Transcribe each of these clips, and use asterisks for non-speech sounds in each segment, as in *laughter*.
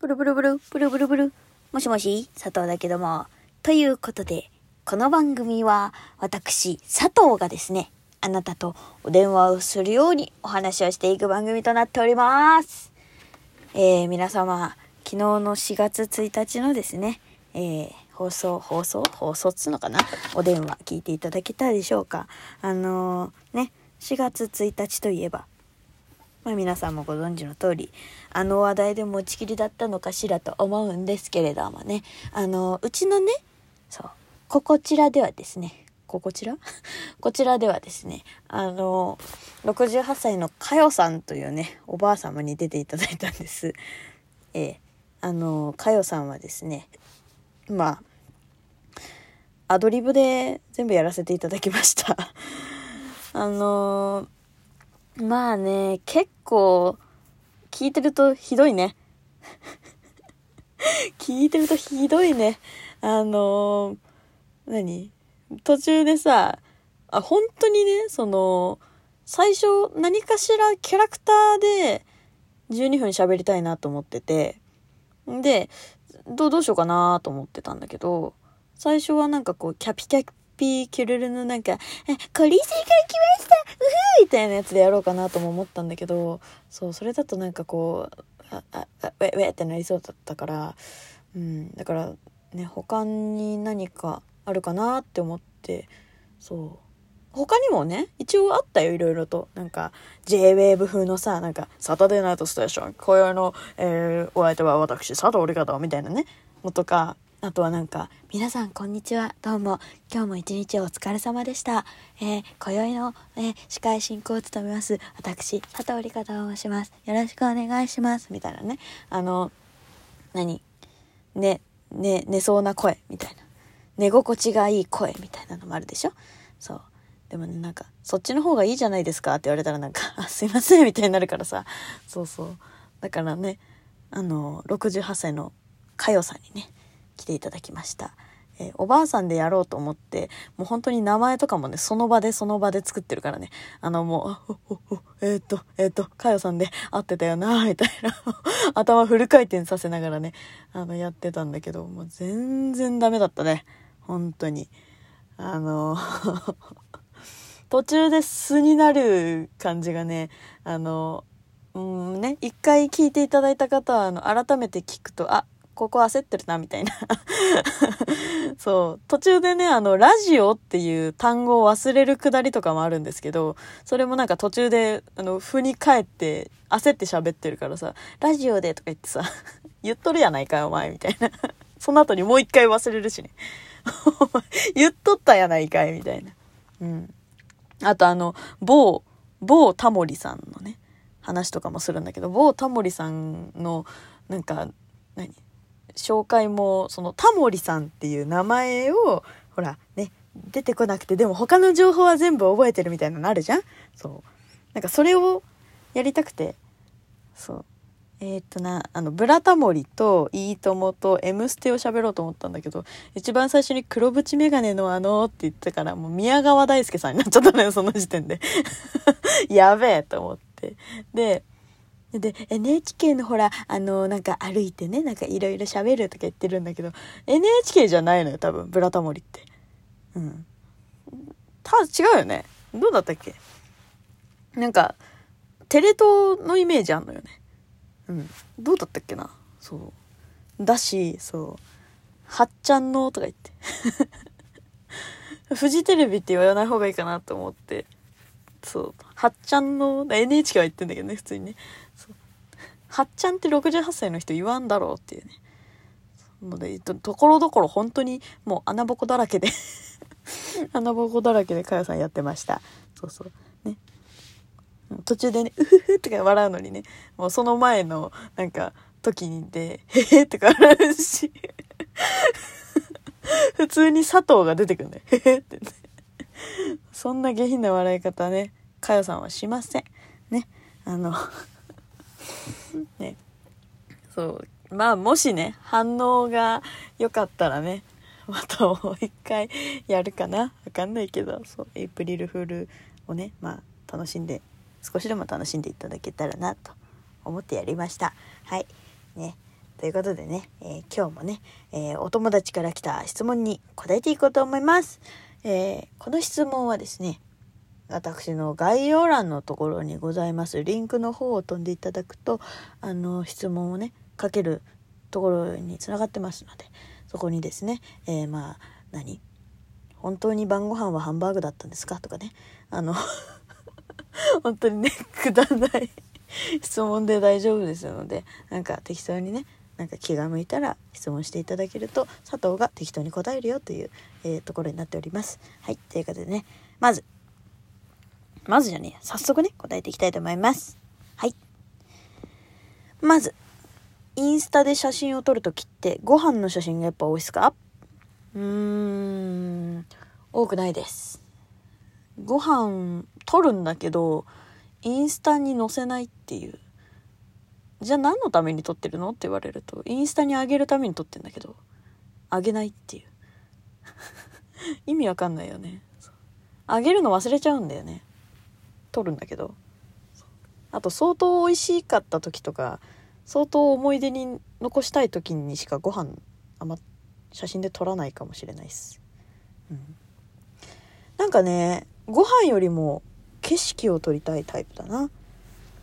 ブルブルブル、ブルブルブル。もしもし、佐藤だけども。ということで、この番組は、私、佐藤がですね、あなたとお電話をするようにお話をしていく番組となっております。えー、皆様、昨日の4月1日のですね、えー、放送、放送？放送っつうのかな？お電話聞いていただけたでしょうか？あのー、ね、4月1日といえば、まあ、皆さんもご存知の通りあの話題で持ちきりだったのかしらと思うんですけれどもね。あのうちのねそうここちらではですねここちら？*laughs* こちらではですねあの68歳のかよさんというねおばあ様に出ていただいたんです。ええあのかよさんはですねまあアドリブで全部やらせていただきました。*laughs* あのまあね、結構、聞いてるとひどいね。*laughs* 聞いてるとひどいね。あのー、何？途中でさ、あ、本当にね、その、最初何かしらキャラクターで12分喋りたいなと思ってて、で、どう、どうしようかなと思ってたんだけど、最初はなんかこう、キャピキャピーキュルルのなんか、え、コリーセが来ました。うふー。みたいなやつでやろうかなとも思ったんだけど、そう、それだとなんかこう、あ、あ、あウェウェってなりそうだったから、うん、だからね、他に何かあるかなって思って、そう。他にもね、一応あったよ、いろいろと。なんか、J-Wave 風のさ、なんか、サタデーナイトステーション、今宵の、えー、お相手は私、佐藤里香だ、みたいなね、のとか、あとはなんか、皆さんこんにちは。どうも。今日も一日お疲れ様でした。えー、今宵の、えー、司会進行を務めます。私、佐藤里香と申します。よろしくお願いします。みたいなね。あの、何？ね、ね、寝そうな声みたいな。寝心地がいい声みたいなのもあるでしょ？そう。でもね、なんか、そっちの方がいいじゃないですかって言われたらなんか、*laughs* あ、すいませんみたいになるからさ。そうそう。だからね、あの、68歳のかよさんにね、来ていただきました。えーおばあさんでやろうと思って、もう本当に名前とかもね、その場でその場で作ってるからね。あのもう、おおおえーっと、えーっと、かよさんで会ってたよな、みたいな。*laughs* 頭フル回転させながらね、あの、やってたんだけど、もう全然ダメだったね。本当に。あの、*laughs* 途中で素になる感じがね、あの、うんね、一回聞いていただいた方は、あの、改めて聞くと、あ、ここ焦ってるな、みたいな。*laughs* そう。途中でね、あの、ラジオっていう単語を忘れるくだりとかもあるんですけど、それもなんか途中で、あの、振り返って、焦って喋ってるからさ、ラジオでとか言ってさ、*laughs* 言っとるやないかよ、お前、みたいな。その後にもう一回忘れるしね。*laughs* 言っとったやないかい、みたいな。うん。あとあの、某、某タモリさんのね、話とかもするんだけど、某タモリさんの、なんか、何？紹介も、そのタモリさんっていう名前を、ほら、ね、出てこなくて、でも他の情報は全部覚えてるみたいなのあるじゃん？そう。なんかそれをやりたくて、そう。えーっとな、あの、ブラタモリと、いいともと、M ステを喋ろうと思ったんだけど、一番最初に黒縁メガネのあのって言ってから、もう宮川大輔さんになっちゃったのよ、その時点で。*laughs* やべえと思って。で、で、NHK のほら、あの、なんか歩いてね、なんかいろいろ喋るとか言ってるんだけど、NHK じゃないのよ、多分、ブラタモリって。うん。た、違うよね。どうだったっけ？なんか、テレ東のイメージあんのよね。うん。どうだったっけな？そう。だし、そう。はっちゃんのとか言って。*laughs* フジテレビって言わない方がいいかなと思って。そう。はっちゃんの、NHK は言ってんだけどね、普通にね。はっちゃんって68歳の人言わんだろうっていうね。ので、ところどころ本当にもう穴ぼこだらけで *laughs* 穴ぼこだらけでかよさんやってました。そうそう。ね。途中でね、うふふとか笑うのにね、もうその前の、なんか、時にで、へへとか笑うし、*laughs* 普通に佐藤が出てくるんだよ。へへってね。そんな下品な笑い方ね、かよさんはしません。ね。あの、ね。そう。まあ、もしね、反応が良かったらね、*laughs* またもう一回やるかなわかんないけど、そう、エイプリルフールをね、まあ、楽しんで、少しでも楽しんでいただけたらなと思ってやりました。はい。ね。ということでね、えー、今日もね、えー、お友達から来た質問に答えていこうと思います。えー、この質問はですね、私の概要欄のところにございますリンクの方を飛んでいただくと、あの、質問をね、かけるところにつながってますので、そこにですね、えまあ、何？本当に晩ご飯はハンバーグだったんですか？とかね、あの *laughs* 本当にね、くだらない *laughs* 質問で大丈夫ですので、なんか適当にね、なんか気が向いたら質問していただけると佐藤が適当に答えるよという、えー、ところになっております。はい。ということでね、まず、まずじゃね早速ね、答えていきたいと思います。はい。まず、インスタで写真を撮るときってご飯の写真がやっぱ多いですか？うーん、多くないです。ご飯撮るんだけど、インスタに載せないっていうじゃあ何のために撮ってるの？って言われると、インスタに上げるために撮ってんだけど、上げないっていう。*laughs* 意味わかんないよね。あげるの忘れちゃうんだよね。撮るんだけど。あと相当美味しかった時とか、相当思い出に残したい時にしかご飯あんま写真で撮らないかもしれないっす。うん。なんかね、ご飯よりも景色を撮りたいタイプだな。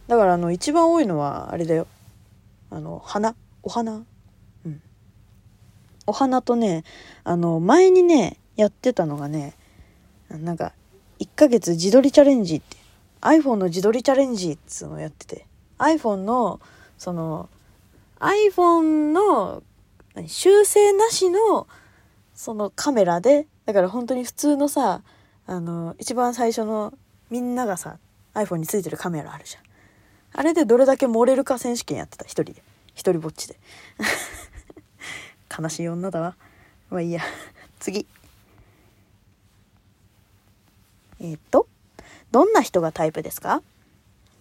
だからあの一番多いのはあれだよあの花お花うんお花とねあの前にねやってたのがねなんか1ヶ月自撮りチャレンジって iPhone の自撮りチャレンジっつうのやってて iPhone のその iPhone の修正なしのそのカメラでだから本当に普通のさあの一番最初のみんながさ iPhone についてるカメラあるじゃんあれでどれだけ盛れるか選手権やってた、一人で。一人ぼっちで。*laughs* 悲しい女だわ。まあいいや。次。えー、っと、どんな人がタイプですか？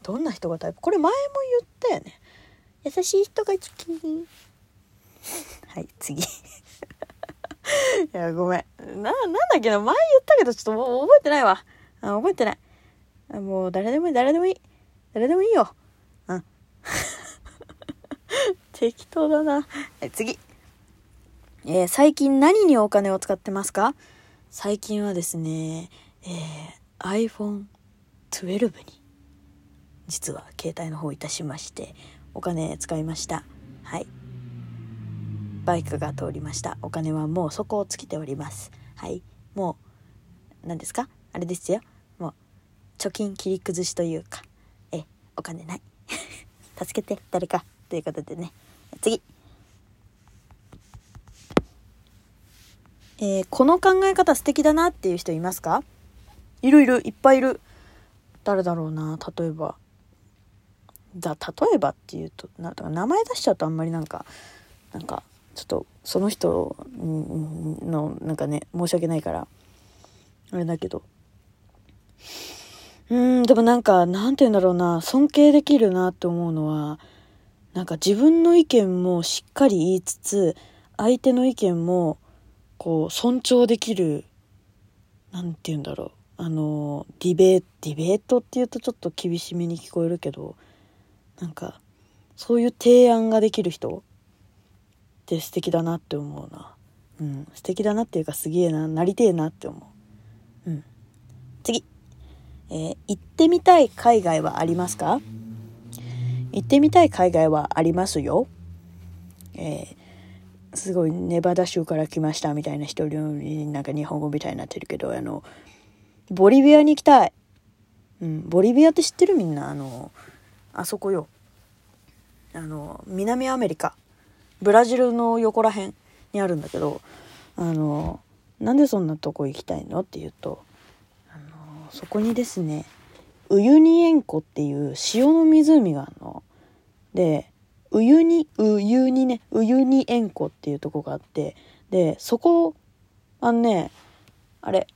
どんな人がタイプ？これ前も言ったよね。優しい人が好き。*laughs* はい、次。*laughs* いや、ごめん。な、なんだっけな？前言ったけどちょっと覚えてないわ。あ覚えてない。もう誰でもいい、誰でもいい。誰でもいいよ。*laughs* 適当だな。はい、次。えー、最近何にお金を使ってますか？最近はですね、えー、12に、実は携帯の方いたしまして、お金使いました。はい。バイクが通りました。お金はもう底を尽きております。はい。もう、何ですか？あれですよ。もう、貯金切り崩しというか、え、お金ない。*laughs* 助けて、誰か。ということでね。次。えー、この考え方素敵だなっていう人いますか？いるいる、いっぱいいる。誰だろうな、例えば。だ、例えばっていうと、なか名前出しちゃうとあんまりなんか、なんか、ちょっと、その人の、なんかね、申し訳ないから、あれだけど。うん、でもなんか、なんて言うんだろうな、尊敬できるなって思うのは、なんか自分の意見もしっかり言いつつ、相手の意見も、こう、尊重できる、なんて言うんだろう。あの、ディベート、ディベートって言うとちょっと厳しめに聞こえるけど、なんか、そういう提案ができる人って素敵だなって思うな。うん。素敵だなっていうかすげえな、なりてえなって思う。うん。次。えー、行ってみたい海外はありますか？行ってみたい海外はありますよ。えー、すごいネバダ州から来ましたみたいな人になんか日本語みたいになってるけど、あの、ボリビアに行きたい。うん、ボリビアって知ってるみんな？あの、あそこよ。あの、南アメリカ。ブラジルの横ら辺にあるんだけど、あの、なんでそんなとこ行きたいの？って言うと、あの、そこにですね、ウユニ塩湖っていう塩の湖があるの。で、ウユニ、ウユニね、ウユニ塩湖っていうとこがあって、で、そこ、あのね、あれ、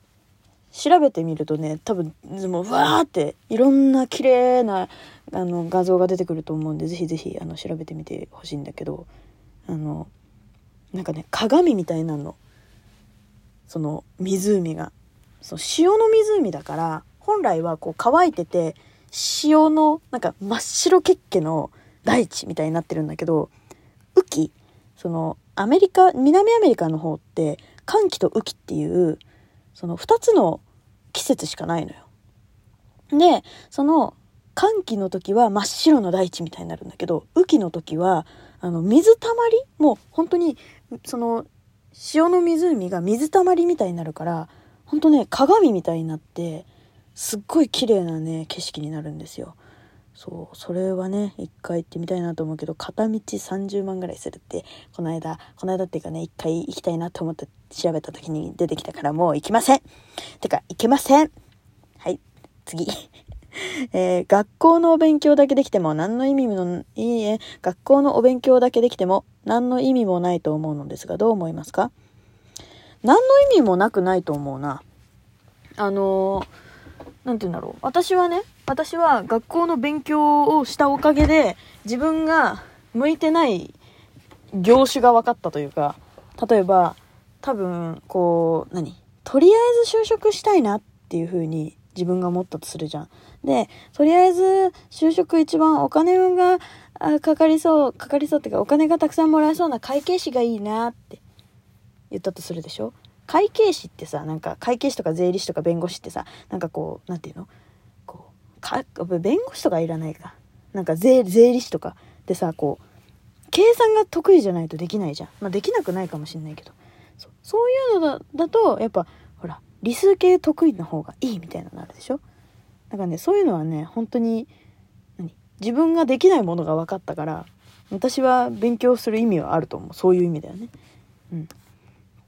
調べてみるとね、多分、もう、わーって、いろんな綺麗な、あの、画像が出てくると思うんで、ぜひぜひ、あの、調べてみてほしいんだけど、あの、なんかね、鏡みたいなの。その、湖が。その、塩の湖だから、本来はこう乾いてて、塩のなんか真っ白血気の大地みたいになってるんだけど、雨気そのアメリカ南アメリカの方って寒気と雨季っていうその2つの季節しかないのよ。でその寒気の時は真っ白の大地みたいになるんだけど雨季の時はあの水たまりもう本当にその潮の湖が水たまりみたいになるから本当ね鏡みたいになってすっごい綺麗なね景色になるんですよ。そうそれはね一回行ってみたいなと思うけど片道30万ぐらいするってこの間この間っていうかね一回行きたいなと思って調べた時に出てきたからもう行きません。てか行けません。はい次。*laughs* えー、学校のお勉強だけできても何の意味もいいえ学校のお勉強だけできても何の意味もないと思うのですがどう思いますか？何の意味もなくないと思うな。あの何て言うんだろう。私はね私は学校の勉強をしたおかげで自分が向いてない業種が分かったというか例えば多分こう何？とりあえず就職したいなっていう風に自分が思ったとするじゃん。でとりあえず就職一番お金がかかりそうかかりそうっていうかお金がたくさんもらえそうな会計士がいいなって言ったとするでしょ？会計士ってさなんか会計士とか税理士とか弁護士ってさなんかこう何て言うの？こうか弁護士とかいらないか。なんか税理士とかでさこう計算が得意じゃないとできないじゃん、まあ、できなくないかもしんないけど。そそういうのだだとやっぱほら理数系得意な方がいいみたいなのあるでしょ？だからねそういうのはね本当に何？自分ができないものが分かったから私は勉強する意味はあると思う。そういう意味だよね。うん。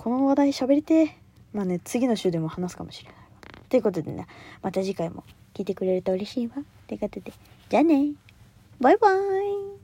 この話題喋りてまあね次の週でも話すかもしれないということでねまた次回も聞いてくれると嬉しいわ。ということで、じゃあね。バイバーイ。